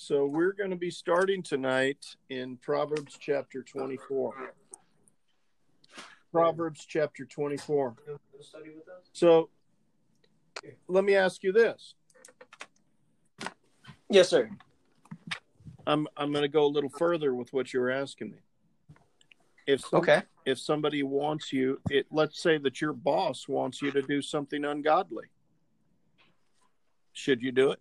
So we're going to be starting tonight in Proverbs chapter 24. Proverbs chapter 24. So let me ask you this. Yes, sir. I'm I'm going to go a little further with what you're asking me. If some, Okay. if somebody wants you, it let's say that your boss wants you to do something ungodly. Should you do it?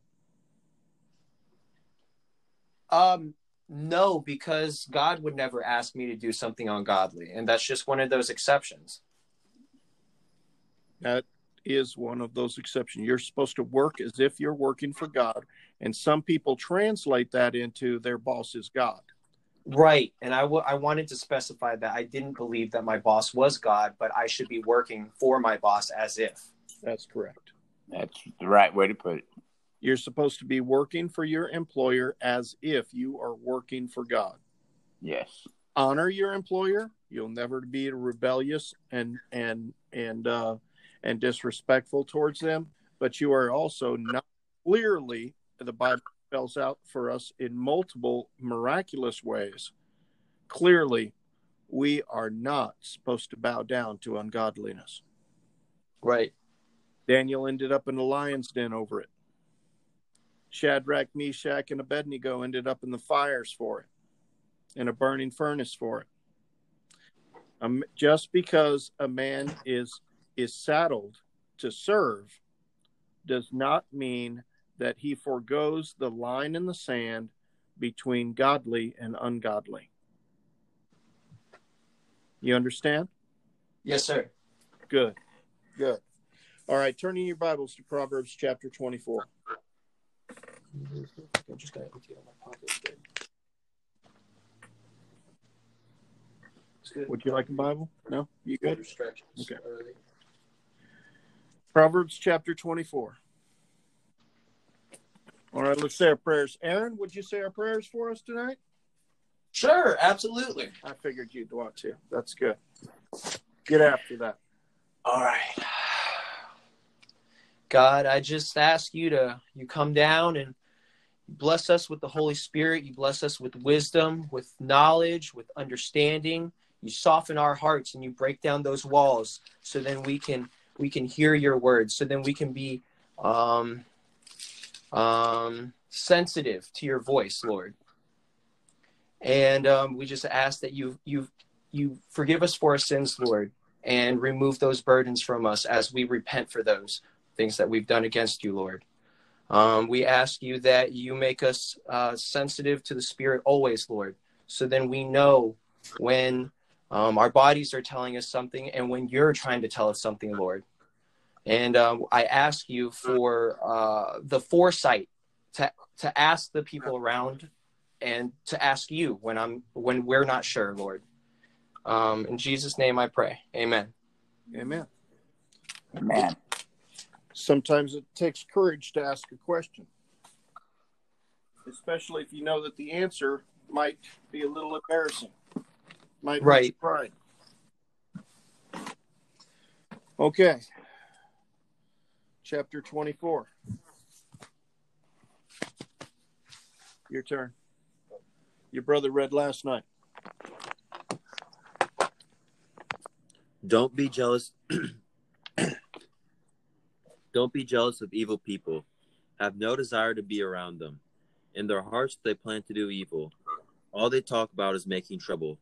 Um, no, because God would never ask me to do something ungodly, and that's just one of those exceptions. That is one of those exceptions. You're supposed to work as if you're working for God, and some people translate that into their boss is God. Right. And I I wanted to specify that I didn't believe that my boss was God, but I should be working for my boss as if. That's correct. That's the right way to put it. You're supposed to be working for your employer as if you are working for God. Yes. Honor your employer. You'll never be rebellious and and and uh, and disrespectful towards them. But you are also not clearly the Bible spells out for us in multiple miraculous ways. Clearly, we are not supposed to bow down to ungodliness. Right. Daniel ended up in the lion's den over it. Shadrach, Meshach, and Abednego ended up in the fires for it, in a burning furnace for it. Um, just because a man is is saddled to serve does not mean that he foregoes the line in the sand between godly and ungodly. You understand? Yes, sir. Good. Good. All right, turning your Bibles to Proverbs chapter 24. I just got empty out my pockets. Good. Would you like a Bible? No? You good? Okay. Proverbs chapter 24. All right, let's say our prayers. Aaron, would you say our prayers for us tonight? Sure, absolutely. I figured you'd want to. That's good. Get after that. All right. God, I just ask you to you come down and bless us with the Holy Spirit. You bless us with wisdom, with knowledge, with understanding. You soften our hearts and you break down those walls so then we can we can hear your words. So then we can be um um sensitive to your voice, Lord. And um, we just ask that you you you forgive us for our sins, Lord and remove those burdens from us as we repent for those things that we've done against you, Lord. Um, we ask you that you make us uh, sensitive to the Spirit always, Lord, so then we know when um, our bodies are telling us something and when you're trying to tell us something, Lord. And um, I ask you for uh, the foresight to to ask the people around and to ask you when I'm when we're not sure, Lord. Um, in Jesus' name I pray. Amen. Amen. Man. Sometimes it takes courage to ask a question, especially if you know that the answer might be a little embarrassing. Might hurt Right. your pride. Okay. Chapter 24. Your turn. Your brother read last night. Don't be jealous. Don't be jealous of evil people. Have no desire to be around them. In their hearts, they plan to do evil. All they talk about is making trouble.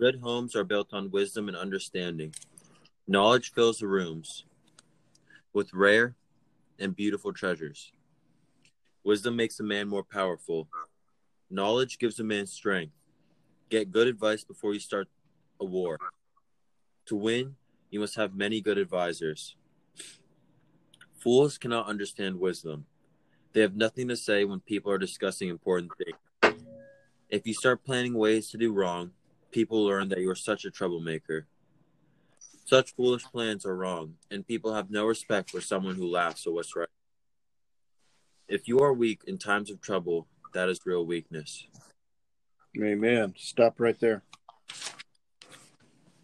Good homes are built on wisdom and understanding. Knowledge fills the rooms with rare and beautiful treasures. Wisdom makes a man more powerful. Knowledge gives a man strength. Get good advice before you start a war. To win, you must have many good advisors. Fools cannot understand wisdom. They have nothing to say when people are discussing important things. If you start planning ways to do wrong, people learn that you are such a troublemaker. Such foolish plans are wrong, and people have no respect for someone who laughs at what's right. If you are weak in times of trouble, that is real weakness. Amen. Stop right there.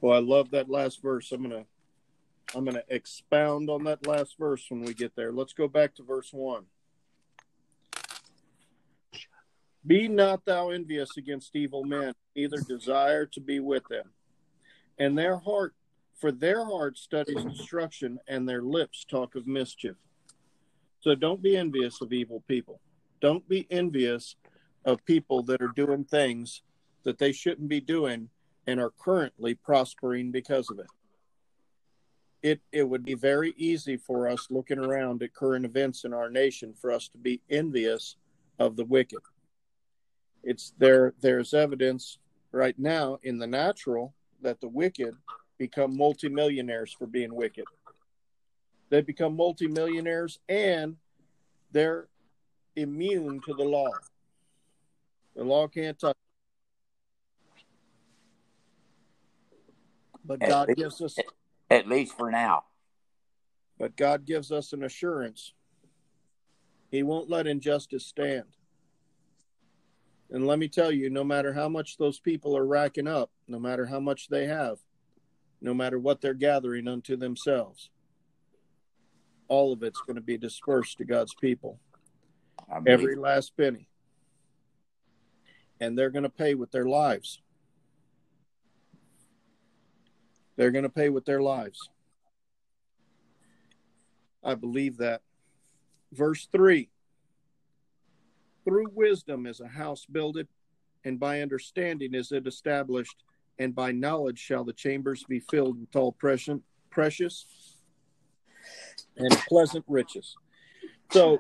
Well, I love that last verse. I'm gonna I'm gonna expound on that last verse when we get there. Let's go back to verse one. Be not thou envious against evil men, neither desire to be with them. And their heart, for their heart studies destruction, and their lips talk of mischief. So don't be envious of evil people. Don't be envious of people that are doing things that they shouldn't be doing and are currently prospering because of it. It it would be very easy for us looking around at current events in our nation for us to be envious of the wicked. It's there there's evidence right now in the natural that the wicked become multimillionaires for being wicked. They become multimillionaires and they're immune to the law. The law can't touch. But God gives us At least for now. but God gives us an assurance. He won't let injustice stand. And let me tell you, no matter how much those people are racking up, no matter how much they have, no matter what they're gathering unto themselves, all of it's going to be dispersed to God's people. Every last penny. And they're going to pay with their lives. They're going to pay with their lives. I believe that. Verse 3 Through wisdom is a house builded, and by understanding is it established, and by knowledge shall the chambers be filled with all precious, precious and pleasant riches. So,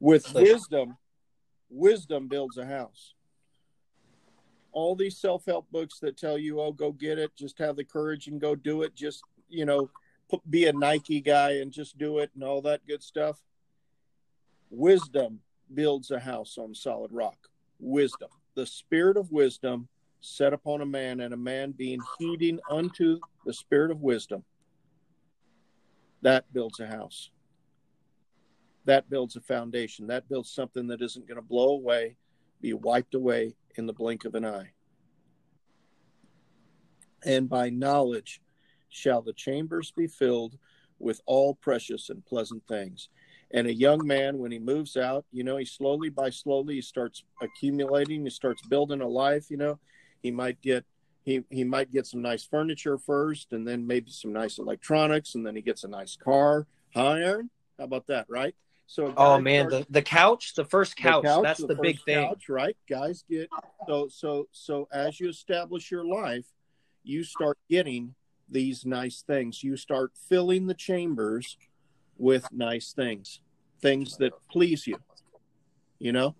with wisdom, wisdom builds a house. All these self help books that tell you, oh, go get it, just have the courage and go do it, just, you know, be a Nike guy and just do it and all that good stuff. Wisdom builds a house on solid rock. Wisdom, the spirit of wisdom set upon a man, and a man being heeding unto the spirit of wisdom, that builds a house. That builds a foundation. That builds something that isn't going to blow away, be wiped away in the blink of an eye. And by knowledge shall the chambers be filled with all precious and pleasant things. And a young man, when he moves out, you know, he slowly by slowly he starts accumulating, he starts building a life, you know. He might get he he might get some nice furniture first and then maybe some nice electronics and then he gets a nice car. Huh, Aaron? How about that, right? So Oh man, starts- the, the couch, the first the couch, that's the, first big thing. couch, right? Guys get so so so as you establish your life, you start getting these nice things. You start filling the chambers with nice things, things that please you. You know,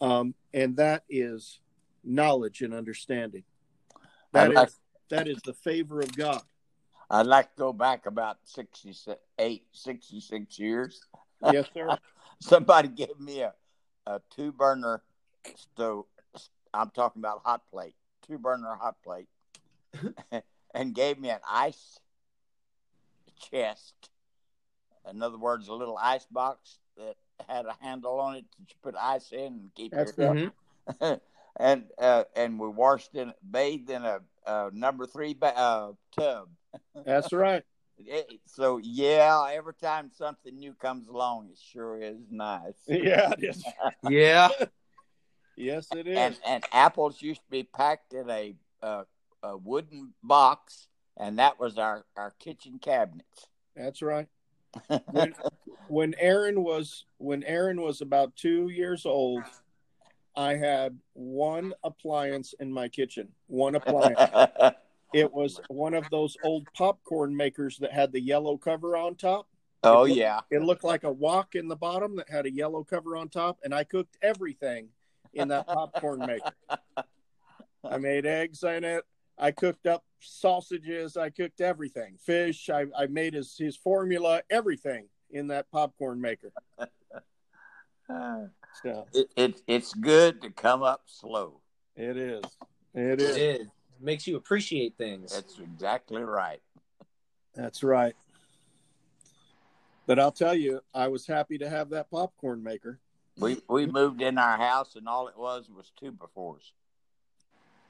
um, and that is knowledge and understanding. That I'd is like, that is the favor of God. I'd like to go back about 68, 66 years. Yes, sir. Somebody gave me a, a two burner stove. I'm talking about hot plate, two burner hot plate, and gave me an ice chest. In other words, a little ice box that had a handle on it that you put ice in and keep That's your right. And uh, and we washed in bathed in a, a number three ba- uh, tub. That's right. It- so yeah, every time something new comes along, it sure is nice. Yeah, it is. Yeah. Yes, it is. and and apples used to be packed in a uh, a wooden box, and that was our our kitchen cabinets. That's right. when when Aaron was when Aaron was about two years old, I had one appliance in my kitchen. One appliance. It was one of those old popcorn makers that had the yellow cover on top. oh yeah, It looked like a wok in the bottom that had a yellow cover on top, and I cooked everything in that popcorn maker. I made eggs in it. I cooked up sausages. I cooked everything. Fish. I, I made his, his formula, everything in that popcorn maker. So it, it it's good to come up slow. it is. It It is. Is. It makes you appreciate things. That's exactly right. That's right. But I'll tell you, I was happy to have that popcorn maker. We we moved in our house, and all it was was two befores,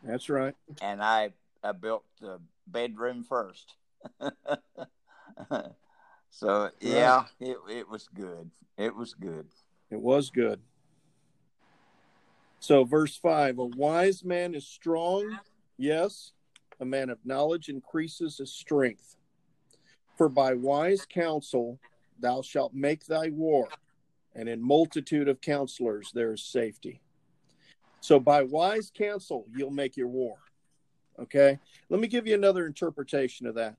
That's right. and I I built the bedroom first. so yeah, it it was good. It was good. It was good. So, verse 5 A wise man is strong, yes, a man of knowledge increases his strength. For by wise counsel thou shalt make thy war, and in multitude of counselors there is safety. So, by wise counsel, you'll make your war. Okay? Let me give you another interpretation of that.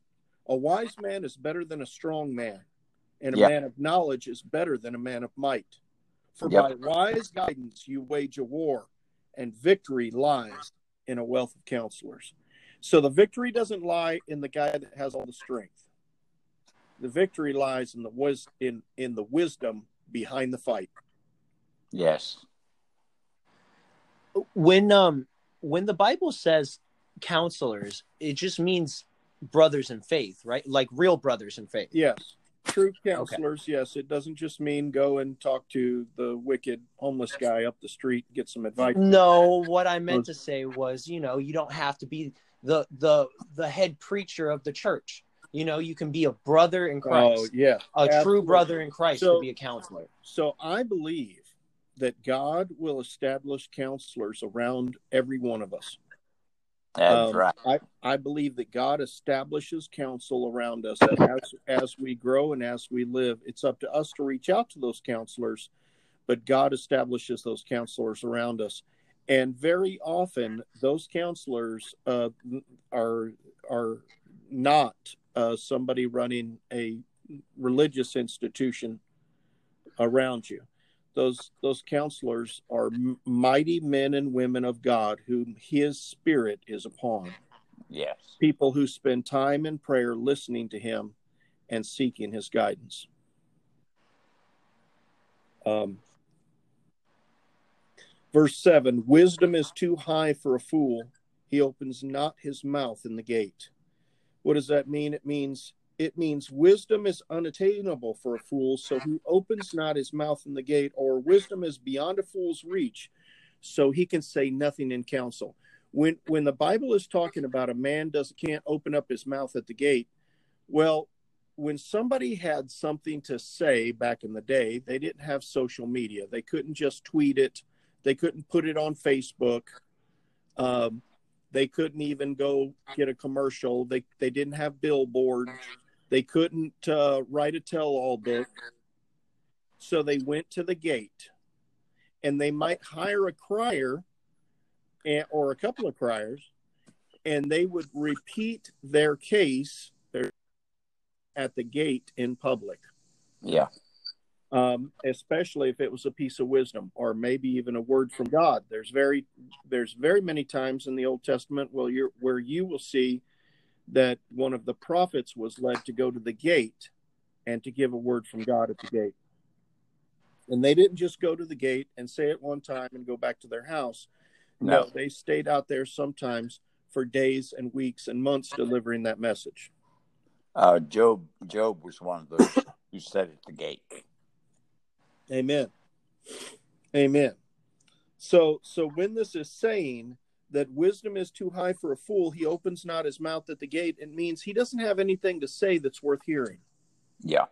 A wise man is better than a strong man, and a Yeah. man of knowledge is better than a man of might. For Yep. by wise guidance you wage a war, and victory lies in a wealth of counselors. So the victory doesn't lie in the guy that has all the strength. The victory lies in the wis- in in the wisdom behind the fight. Yes. when um when the bible says counselors it just means brothers in faith right like real brothers in faith Yes. True counselors, yes. It doesn't just mean go and talk to the wicked homeless guy up the street and get some advice. no what i meant to say was you know you don't have to be the the the head preacher of the church you know you can be a brother in Christ. Oh, christ yeah. a true brother in christ So- to be a counselor So I believe that God will establish counselors around every one of us. That's Um, right. I, I believe that God establishes counsel around us as, as we grow and as we live. It's up to us to reach out to those counselors, but God establishes those counselors around us. And very often, those counselors uh, are are not uh, somebody running a religious institution around you. Those those counselors are mighty men and women of God whom His Spirit is upon. Yes. People who spend time in prayer, listening to Him, and seeking His guidance. Um, verse seven: Wisdom is too high for a fool; he opens not his mouth in the gate. What does that mean? It means it means wisdom is unattainable for a fool, so he opens not his mouth in the gate, or wisdom is beyond a fool's reach, so he can say nothing in counsel. When when the Bible is talking about a man does can't open up his mouth at the gate, well, when somebody had something to say back in the day, they didn't have social media. They couldn't just tweet it. They couldn't put it on Facebook. Um, they couldn't even go get a commercial. They they didn't have billboards. They couldn't uh, write a tell-all book. So they went to the gate, and they might hire a crier, and, or a couple of criers, and they would repeat their case their, at the gate in public Yeah. um, especially if it was a piece of wisdom or maybe even a word from God. There's very there's very many times in the Old Testament where you where you will see that one of the prophets was led to go to the gate and to give a word from God at the gate. And they didn't just go to the gate and say it one time and go back to their house. No, No. they stayed out there sometimes for days and weeks and months delivering that message. Uh, Job. Job was one of those who sat at the gate. Amen. Amen. So so when this is saying that wisdom is too high for a fool, he opens not his mouth at the gate, it means he doesn't have anything to say that's worth hearing. Yeah.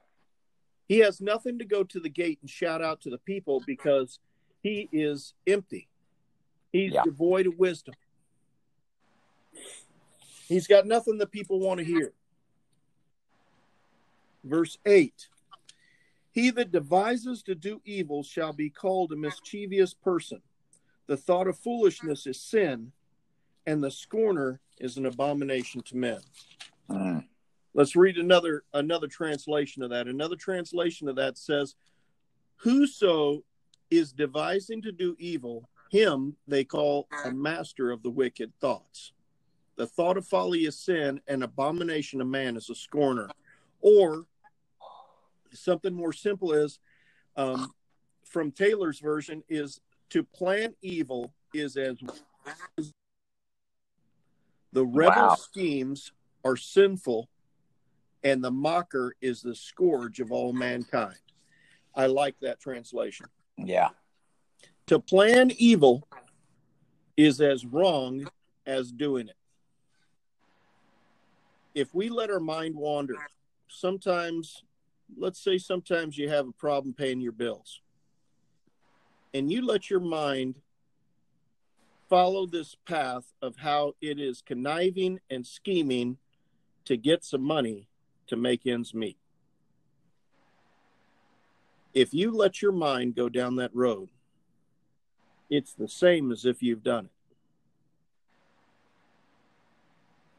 He has nothing to go to the gate and shout out to the people because he is empty. He's Yeah. devoid of wisdom. He's got nothing that people want to hear. Verse 8 He that devises to do evil shall be called a mischievous person. The thought of foolishness is sin, and the scorner is an abomination to men. Mm. Let's read another another translation of that. Another translation of that says, "Whoso is devising to do evil, him they call a master of the wicked thoughts. The thought of folly is sin, and abomination of man is a scorner." Or something more simple is, um, from Taylor's version, is to plan evil is as the rebel Wow. schemes are sinful and the mocker is the scourge of all mankind. I like that translation. Yeah. To plan evil is as wrong as doing it. If we let our mind wander, sometimes, let's say, sometimes you have a problem paying your bills, and you let your mind follow this path of how it is conniving and scheming to get some money to make ends meet. If you let your mind go down that road, it's the same as if you've done it.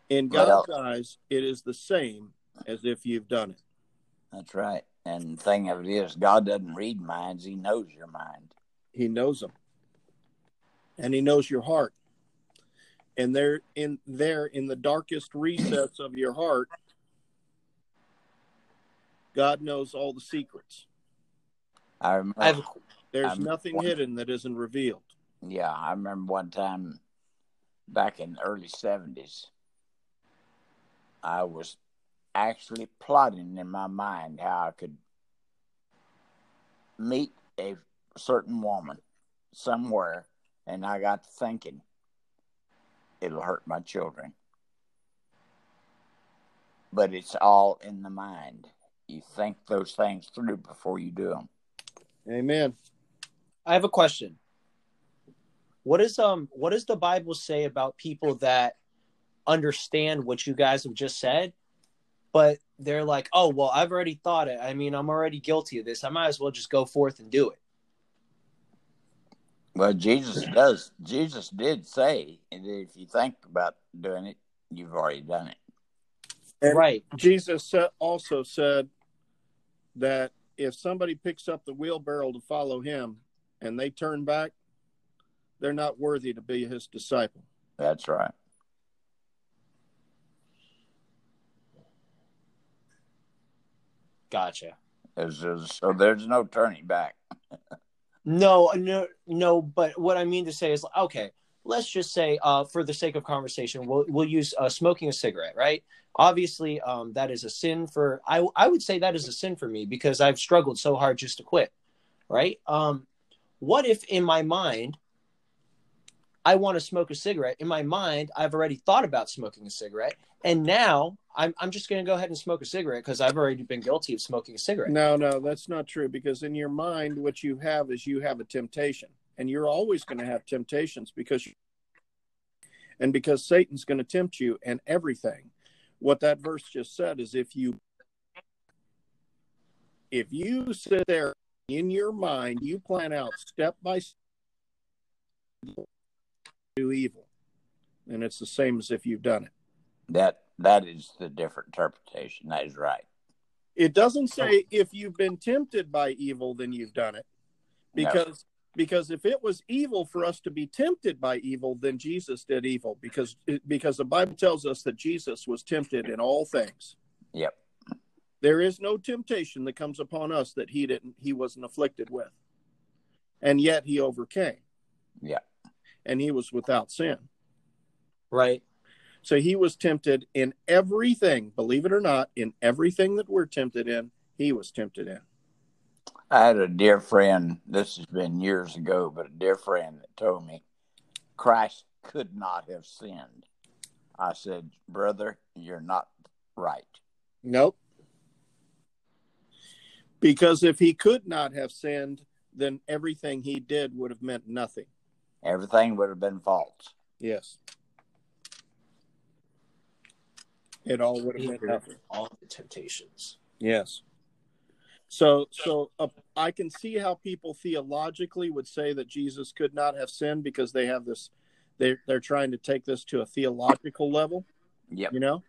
In Well- God's eyes, it is the same as if you've done it. That's right. And the thing of it is, God doesn't read minds; He knows your mind. He knows them. And he knows your heart. And there in there in the darkest recess of your heart, God knows all the secrets. I remember. I have There's I'm- nothing hidden that isn't revealed. Yeah, I remember one time back in the early seventies, I was actually plotting in my mind how I could meet a certain woman somewhere, and I got to thinking it'll hurt my children. But it's all in the mind. You think those things through before you do them. Amen. I have a question. What is um what does the Bible say about people that understand what you guys have just said, but they're like, "Oh, well, I've already thought it. I mean, I'm already guilty of this. I might as well just go forth and do it." Well, Jesus does. Jesus did say, and if you think about doing it, you've already done it. And right. Jesus also said that if somebody picks up the wheelbarrow to follow him and they turn back, they're not worthy to be his disciple. That's right. Gotcha. There's, there's, so there's no turning back. No, no, no. But what I mean to say is, okay, let's just say, uh, for the sake of conversation, we'll we'll use uh, smoking a cigarette, right? Obviously, um, that is a sin for. I I would say that is a sin for me because I've struggled so hard just to quit, right? Um, what if in my mind, I want to smoke a cigarette? In my mind, I've already thought about smoking a cigarette, and now I'm I'm just going to go ahead and smoke a cigarette because I've already been guilty of smoking a cigarette. No, no, that's not true because in your mind, what you have is you have a temptation, and you're always going to have temptations because, and because Satan's going to tempt you and everything. What that verse just said is if you, if you sit there in your mind, you plan out step by step do evil, and it's the same as if you've done it. That that is the different interpretation. That is right. It doesn't say oh. if you've been tempted by evil, then you've done it. No. Because because if it was evil for us to be tempted by evil, then Jesus did evil. Because because the Bible tells us that Jesus was tempted in all things. Yep. There is no temptation that comes upon us that he didn't he wasn't afflicted with. And yet he overcame. Yeah. And he was without sin. Right. So he was tempted in everything, believe it or not, in everything that we're tempted in, he was tempted in. I had a dear friend. This has been years ago, but a dear friend that told me Christ could not have sinned. I said, "Brother, you're not right." Nope. Because if he could not have sinned, then everything he did would have meant nothing. Everything would have been false. Yes. It all would have meant nothing. All the temptations. Yes. So, so uh, I can see how people theologically would say that Jesus could not have sinned because they have this, they're they're trying to take this to a theological level. Yep. You know.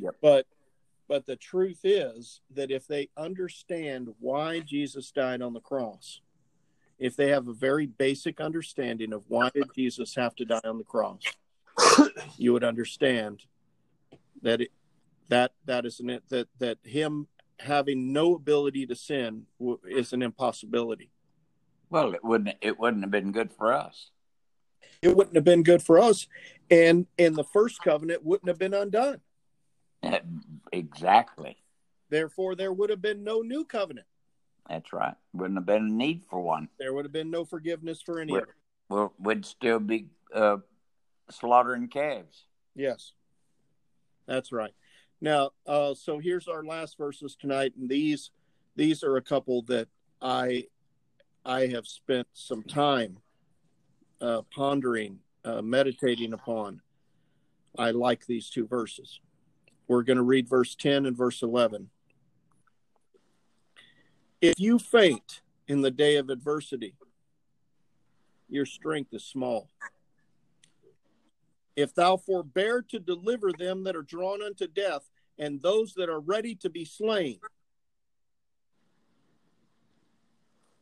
Yep. But, but the truth is that if they understand why Jesus died on the cross, if they have a very basic understanding of why did Jesus have to die on the cross, you would understand that it, that that is an that that him having no ability to sin w- is an impossibility. Well, it wouldn't. It wouldn't have been good for us. It wouldn't have been good for us, and and the first covenant wouldn't have been undone. Eh, exactly. Therefore, there would have been no new covenant. That's right. Wouldn't have been a need for one. There would have been no forgiveness for any Would, of it. well, we'd still be uh, slaughtering calves. Yes, that's right. Now, uh, so here's our last verses tonight, and these these are a couple that I I have spent some time uh, pondering uh, meditating upon, I like these two verses. We're going to read verse 10 and verse 11. If you faint in the day of adversity, your strength is small. If thou forbear to deliver them that are drawn unto death, and those that are ready to be slain,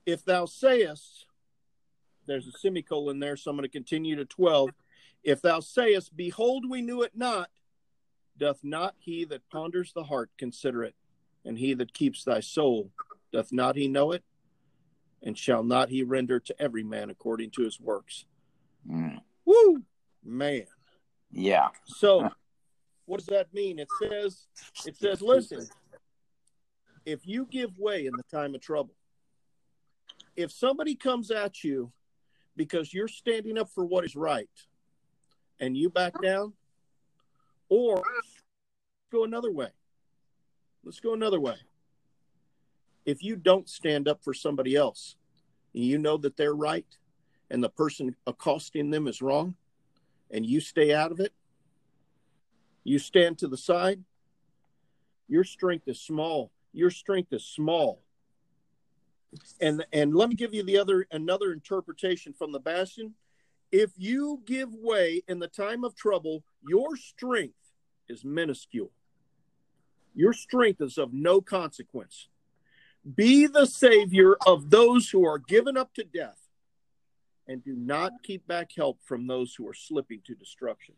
if thou sayest, there's a semicolon there, so I'm going to continue to 12. If thou sayest, Behold, we knew it not, doth not he that ponders the heart consider it? And he that keeps thy soul, doth not he know it? And shall not he render to every man according to his works? Mm. Woo! Man. Yeah. So what does that mean? It says, it says, listen, if you give way in the time of trouble, if somebody comes at you because you're standing up for what is right and you back down, or go another way. Let's go another way. If you don't stand up for somebody else, and you know that they're right and the person accosting them is wrong, and you stay out of it, you stand to the side, your strength is small. Your strength is small. And and let me give you the other another interpretation from the bastion. If you give way in the time of trouble, your strength is minuscule. Your strength is of no consequence. Be the savior of those who are given up to death, and do not keep back help from those who are slipping to destruction.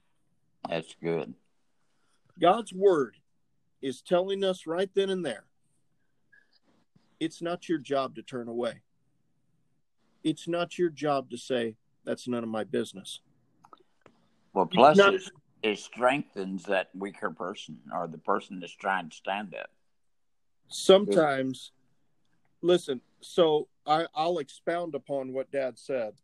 That's good. God's word is telling us right then and there it's not your job to turn away. It's not your job to say, that's none of my business. Well, plus not- it, it strengthens that weaker person or the person that's trying to stand up. Sometimes, listen, so I, I'll expound upon what Dad said.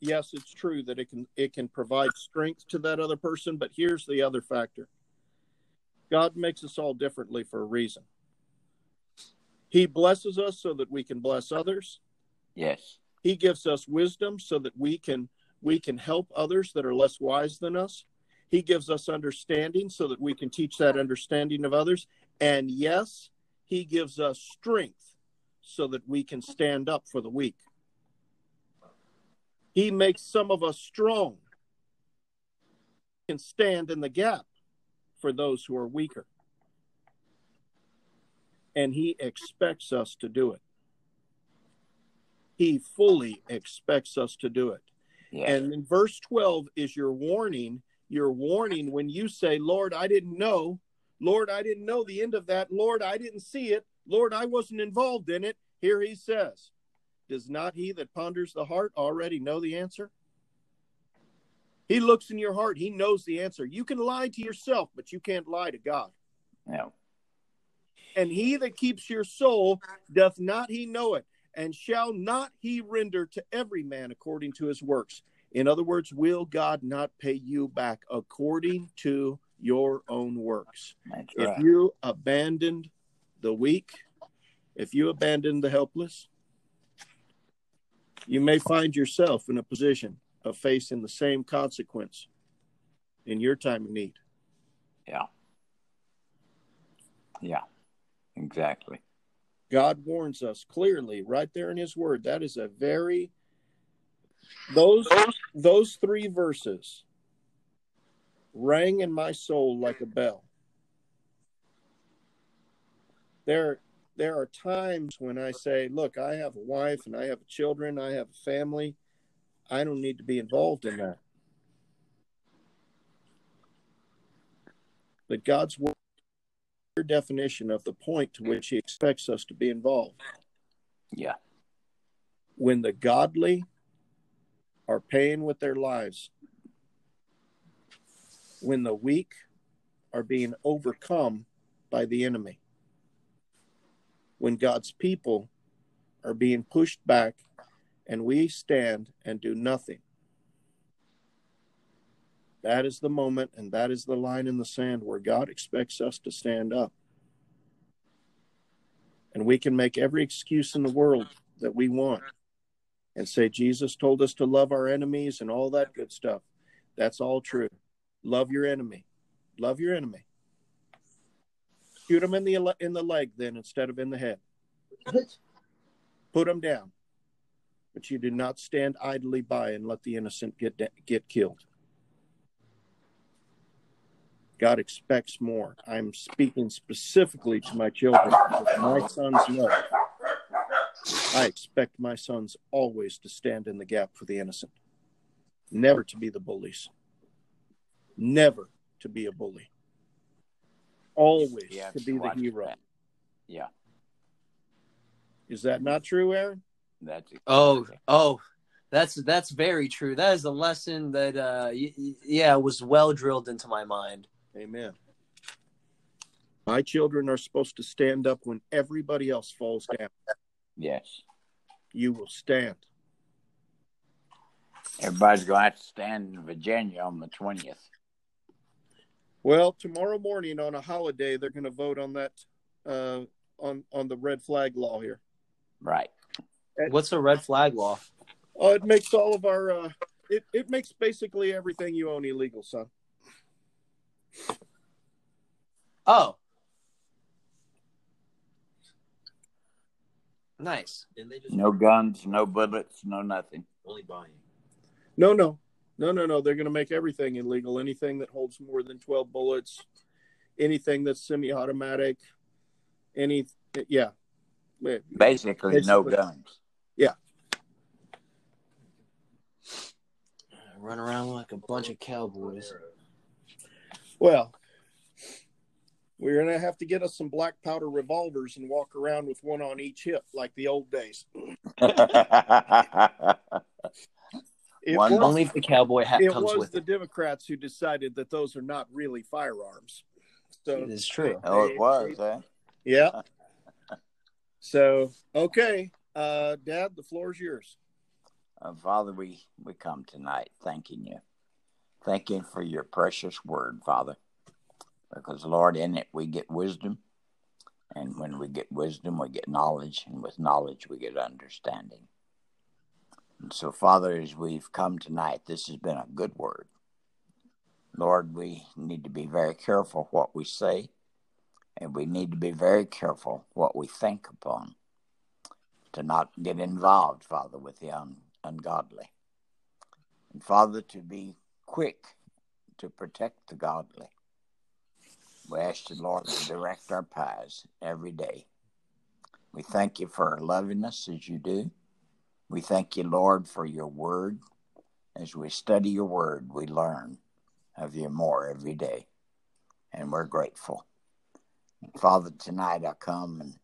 Yes, it's true that it can it can provide strength to that other person, but here's the other factor. God makes us all differently for a reason. He blesses us so that we can bless others. Yes. He gives us wisdom so that we can we can help others that are less wise than us. He gives us understanding so that we can teach that understanding of others. And yes, he gives us strength so that we can stand up for the weak. He makes some of us strong can stand in the gap for those who are weaker. And he expects us to do it. He fully expects us to do it. Yeah. And in verse 12 is your warning. Your warning when you say, Lord, I didn't know. Lord, I didn't know the end of that. Lord, I didn't see it. Lord, I wasn't involved in it. Here he says, Does not he that ponders the heart already know the answer? He looks in your heart. He knows the answer. You can lie to yourself, but you can't lie to God. yeah. And he that keeps your soul, doth not he know it? And shall not he render to every man according to his works? In other words, will God not pay you back according to your own works? That's If you abandoned the weak, if you abandon the helpless, you may find yourself in a position of facing the same consequence in your time of need. Yeah. Yeah. Exactly. God warns us clearly right there in his word. That is a very those those three verses rang in my soul like a bell. There there are times when I say, look, I have a wife and I have children, I have a family. I don't need to be involved in that. But God's word definition of the point to which he expects us to be involved. Yeah. When the godly are paying with their lives, when the weak are being overcome by the enemy, when God's people are being pushed back and we stand and do nothing. That is the moment and that is the line in the sand where God expects us to stand up. And we can make every excuse in the world that we want and say Jesus told us to love our enemies and all that good stuff. That's all true. Love your enemy. Love your enemy. Shoot them in the in the leg then instead of in the head. Put them down. But you do not stand idly by and let the innocent get get killed. God expects more. I'm speaking specifically to my children. My sons know. I expect my sons always to stand in the gap for the innocent, never to be the bullies, never to be a bully, always Yeah, to be the hero. that. Yeah, Is that not true, Aaron? that's Oh, oh, that's that's very true. That is a lesson that, uh, y- y- yeah, was well drilled into my mind. Amen. My children are supposed to stand up when everybody else falls down. yes. You will stand. Everybody's going to have to stand in Virginia on the twentieth. Well, tomorrow morning on a holiday, they're going to vote on that uh, on on the red flag law here. Right. What's a red flag law? Oh, it makes all of our uh, it it makes basically everything you own illegal, son. Oh, nice. Didn't they just No guns, no bullets, no nothing. only buying? No, no, no, no, no. They're going to make everything illegal. Anything that holds more than twelve bullets, anything that's semi-automatic, any yeah. Basically, no Basically. guns. Run around like a bunch of cowboys. Well, we're going to have to get us some black powder revolvers and walk around with one on each hip like the old days. Was, Only if the cowboy hat it comes was with the it. Democrats who decided that those are not really firearms. So It is true. oh, it was, huh? Yeah. So okay, uh, Dad, the floor is yours. Uh, Father, we, we come tonight thanking you. Thank you for your precious word, Father. Because, Lord, in it we get wisdom. And when we get wisdom, we get knowledge. And with knowledge, we get understanding. And so, Father, as we've come tonight, this has been a good word. Lord, we need to be very careful what we say. And we need to be very careful what we think upon to not get involved, Father, with the un- ungodly. And Father, to be quick to protect the godly. We ask you, Lord, to direct our paths every day. We thank you for loving us as you do. We thank you, Lord, for your word. As we study your word, we learn of you more every day. And we're grateful. Father, tonight I come and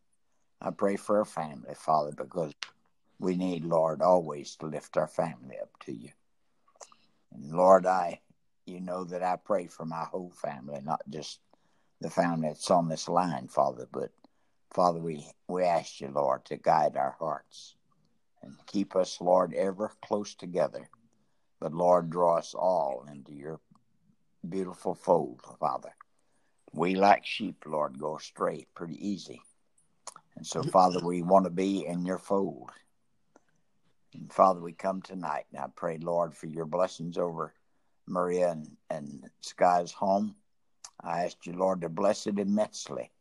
I pray for our family, Father, because we need, Lord, always to lift our family up to you. And Lord, I, you know that I pray for my whole family, not just the family that's on this line, Father, but Father, we, we ask you, Lord, to guide our hearts and keep us, Lord, ever close together. But Lord, draw us all into your beautiful fold, Father. We, like sheep, Lord, go astray pretty easy. And so, Father, we want to be in your fold. And Father, we come tonight, and I pray, Lord, for your blessings over Maria and, and Sky's home. I ask you, Lord, to bless it immensely.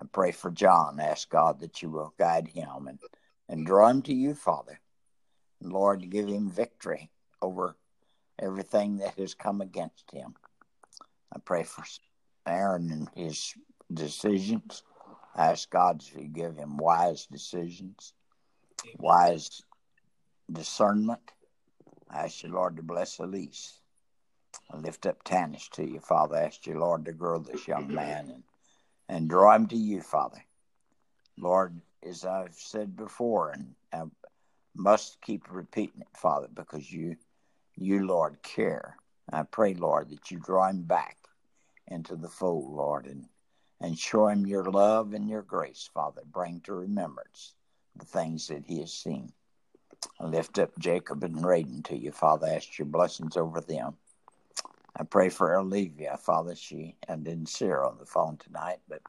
I pray for John. Ask God that you will guide him and, and draw him to you, Father. And Lord, give him victory over everything that has come against him. I pray for Aaron and his decisions. I ask God to give him wise decisions, wise discernment. I ask you, Lord, to bless Elise. I lift up Tanis to you, Father. I ask you, Lord, to grow this young man and, and draw him to you, Father. Lord, as I've said before, and I must keep repeating it, Father, because you, you, Lord, care. I pray, Lord, that you draw him back into the fold, Lord, and, and show him your love and your grace, Father. Bring to remembrance the things that he has seen. I lift up Jacob and Raiden to you, Father. Ask your blessings over them. I pray for Olivia, Father. She didn't see her on the phone tonight, but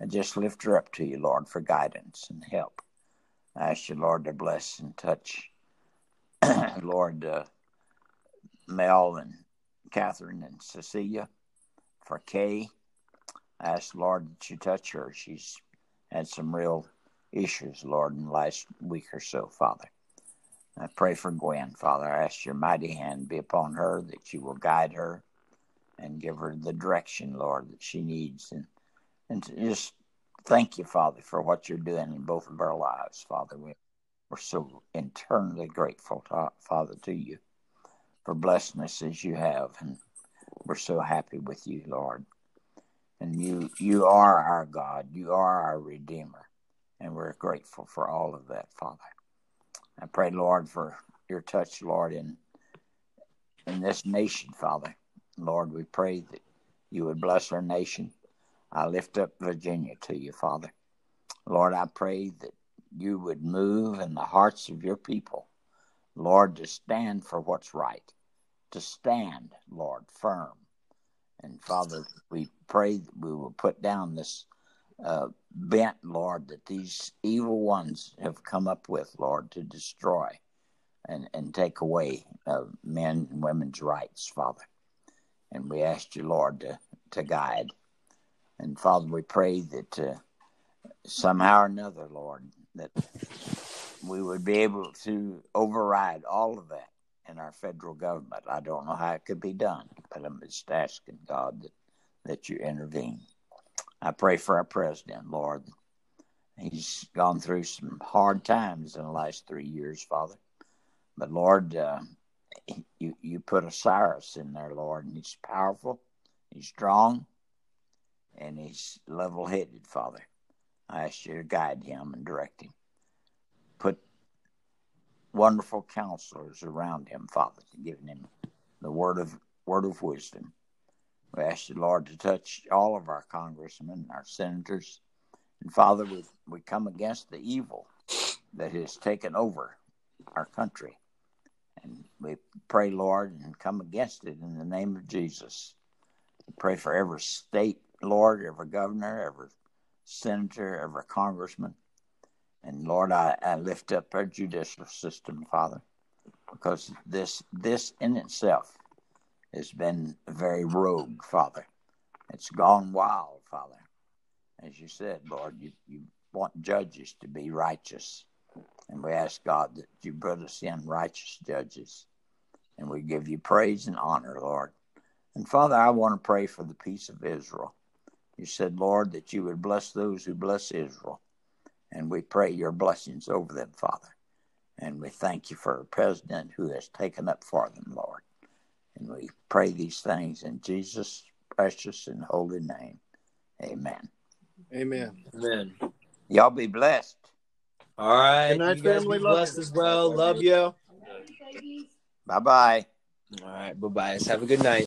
I just lift her up to you, Lord, for guidance and help. I ask you, Lord, to bless and touch, Lord, uh, Mel and Catherine and Cecilia, for Kay. I ask, Lord, that you touch her. She's had some real issues, Lord, in the last week or so, Father. I pray for Gwen, Father. I ask your mighty hand be upon her, that you will guide her and give her the direction, Lord, that she needs. And, and just thank you, Father, for what you're doing in both of our lives, Father. We, we're so eternally grateful, to, Father, to you for blessing us as you have. And we're so happy with you, Lord. And you, you are our God. You are our Redeemer. And we're grateful for all of that, Father. I pray, Lord, for your touch, Lord, in in this nation, Father. Lord, we pray that you would bless our nation. I lift up Virginia to you, Father. Lord, I pray that you would move in the hearts of your people, Lord, to stand for what's right, to stand, Lord, firm. And Father, we pray that we will put down this uh, bent, Lord, that these evil ones have come up with, Lord, to destroy and, and take away uh, men and women's rights, Father. And we ask you, Lord, to, to guide. And Father, we pray that uh, somehow or another, Lord, that we would be able to override all of that in our federal government. I don't know how it could be done, but I'm just asking God that, that you intervene. I pray for our president, Lord. He's gone through some hard times in the last three years, Father. But Lord, uh, you you put Cyrus in there, Lord, and he's powerful, he's strong, and he's level-headed, Father. I ask you to guide him and direct him. Put wonderful counselors around him, Father, giving him the word of word of wisdom we ask you, Lord, to touch all of our congressmen, our senators. And Father, we, we come against the evil that has taken over our country. And we pray, Lord, and come against it in the name of Jesus. We pray for every state, Lord, every governor, every senator, every congressman. And Lord, I, I lift up our judicial system, Father, because this this in itself has been very rogue, Father. It's gone wild, Father. As you said, Lord, you, you want judges to be righteous. And we ask God that you put us in righteous judges. And we give you praise and honor, Lord. And Father, I want to pray for the peace of Israel. You said, Lord, that you would bless those who bless Israel. And we pray your blessings over them, Father. And we thank you for a president who has taken up for them, Lord. And we pray these things in Jesus' precious and holy name. Amen. Amen. Amen. Y'all be blessed. All right. Good night, you guys family. be blessed you. as well. Love you. Bye bye. All right. Bye bye. Have a good night.